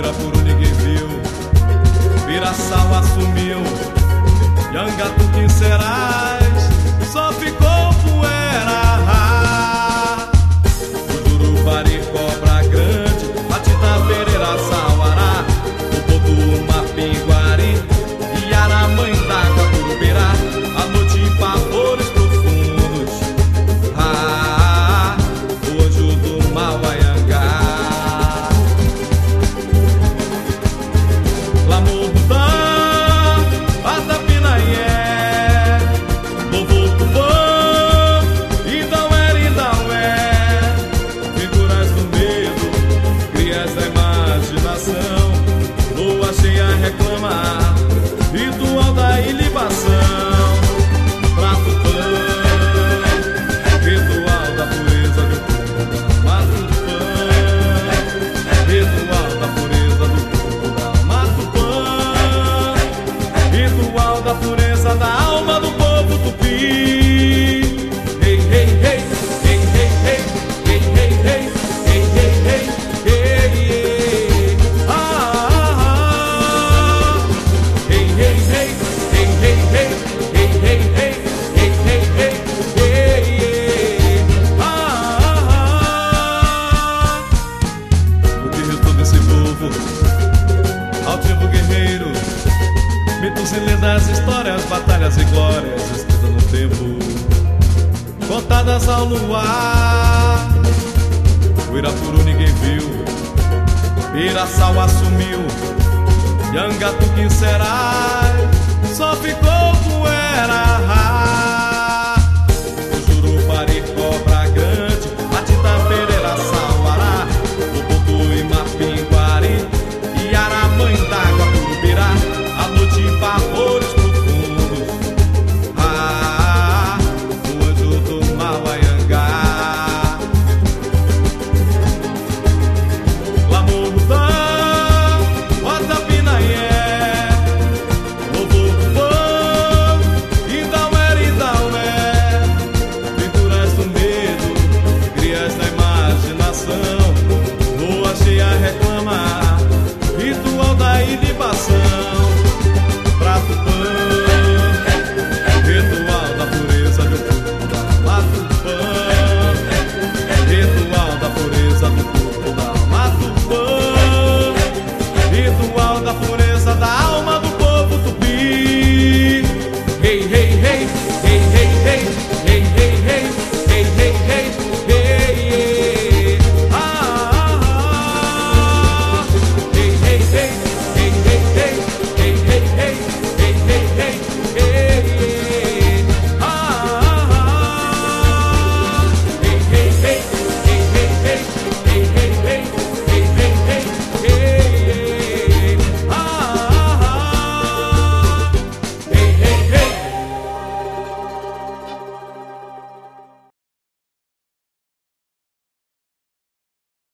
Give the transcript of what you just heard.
vira puro ninguém viu. Viraçal assumiu. Yangatu, quem serás? Só ficou. ritual da pureza da e lendas, histórias, batalhas e glórias escritas no tempo, contadas ao luar. O Irapuru ninguém viu, Iraçal assumiu, Yangatu quem será? Só ficou poeira era.